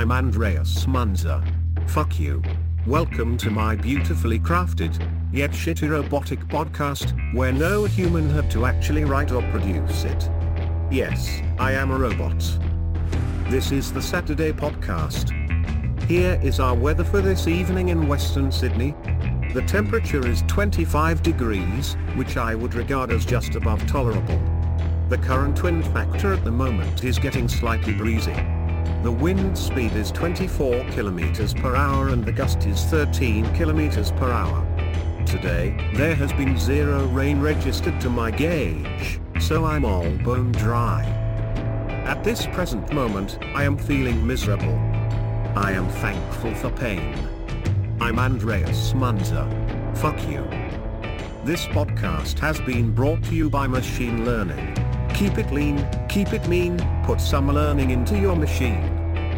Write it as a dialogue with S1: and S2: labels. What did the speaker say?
S1: I'm Andreas Munzer. Fuck you. Welcome to my beautifully crafted, yet shitty robotic podcast, where no human had to actually write or produce it. Yes, I am a robot. This is the Saturday podcast. Here is our weather for this evening in Western Sydney. The temperature is 25 degrees, which I would regard as just above tolerable. The current wind factor at the moment is getting slightly breezy. The wind speed is 24 kilometers per hour and the gust is 13 kilometers per hour. Today, there has been zero rain registered to my gauge, so I'm all bone dry. At this present moment, I am feeling miserable. I am thankful for pain. I'm Andreas Munzer. Fuck you. This podcast has been brought to you by Machine Learning. Keep it lean, keep it mean, put some learning into your machine.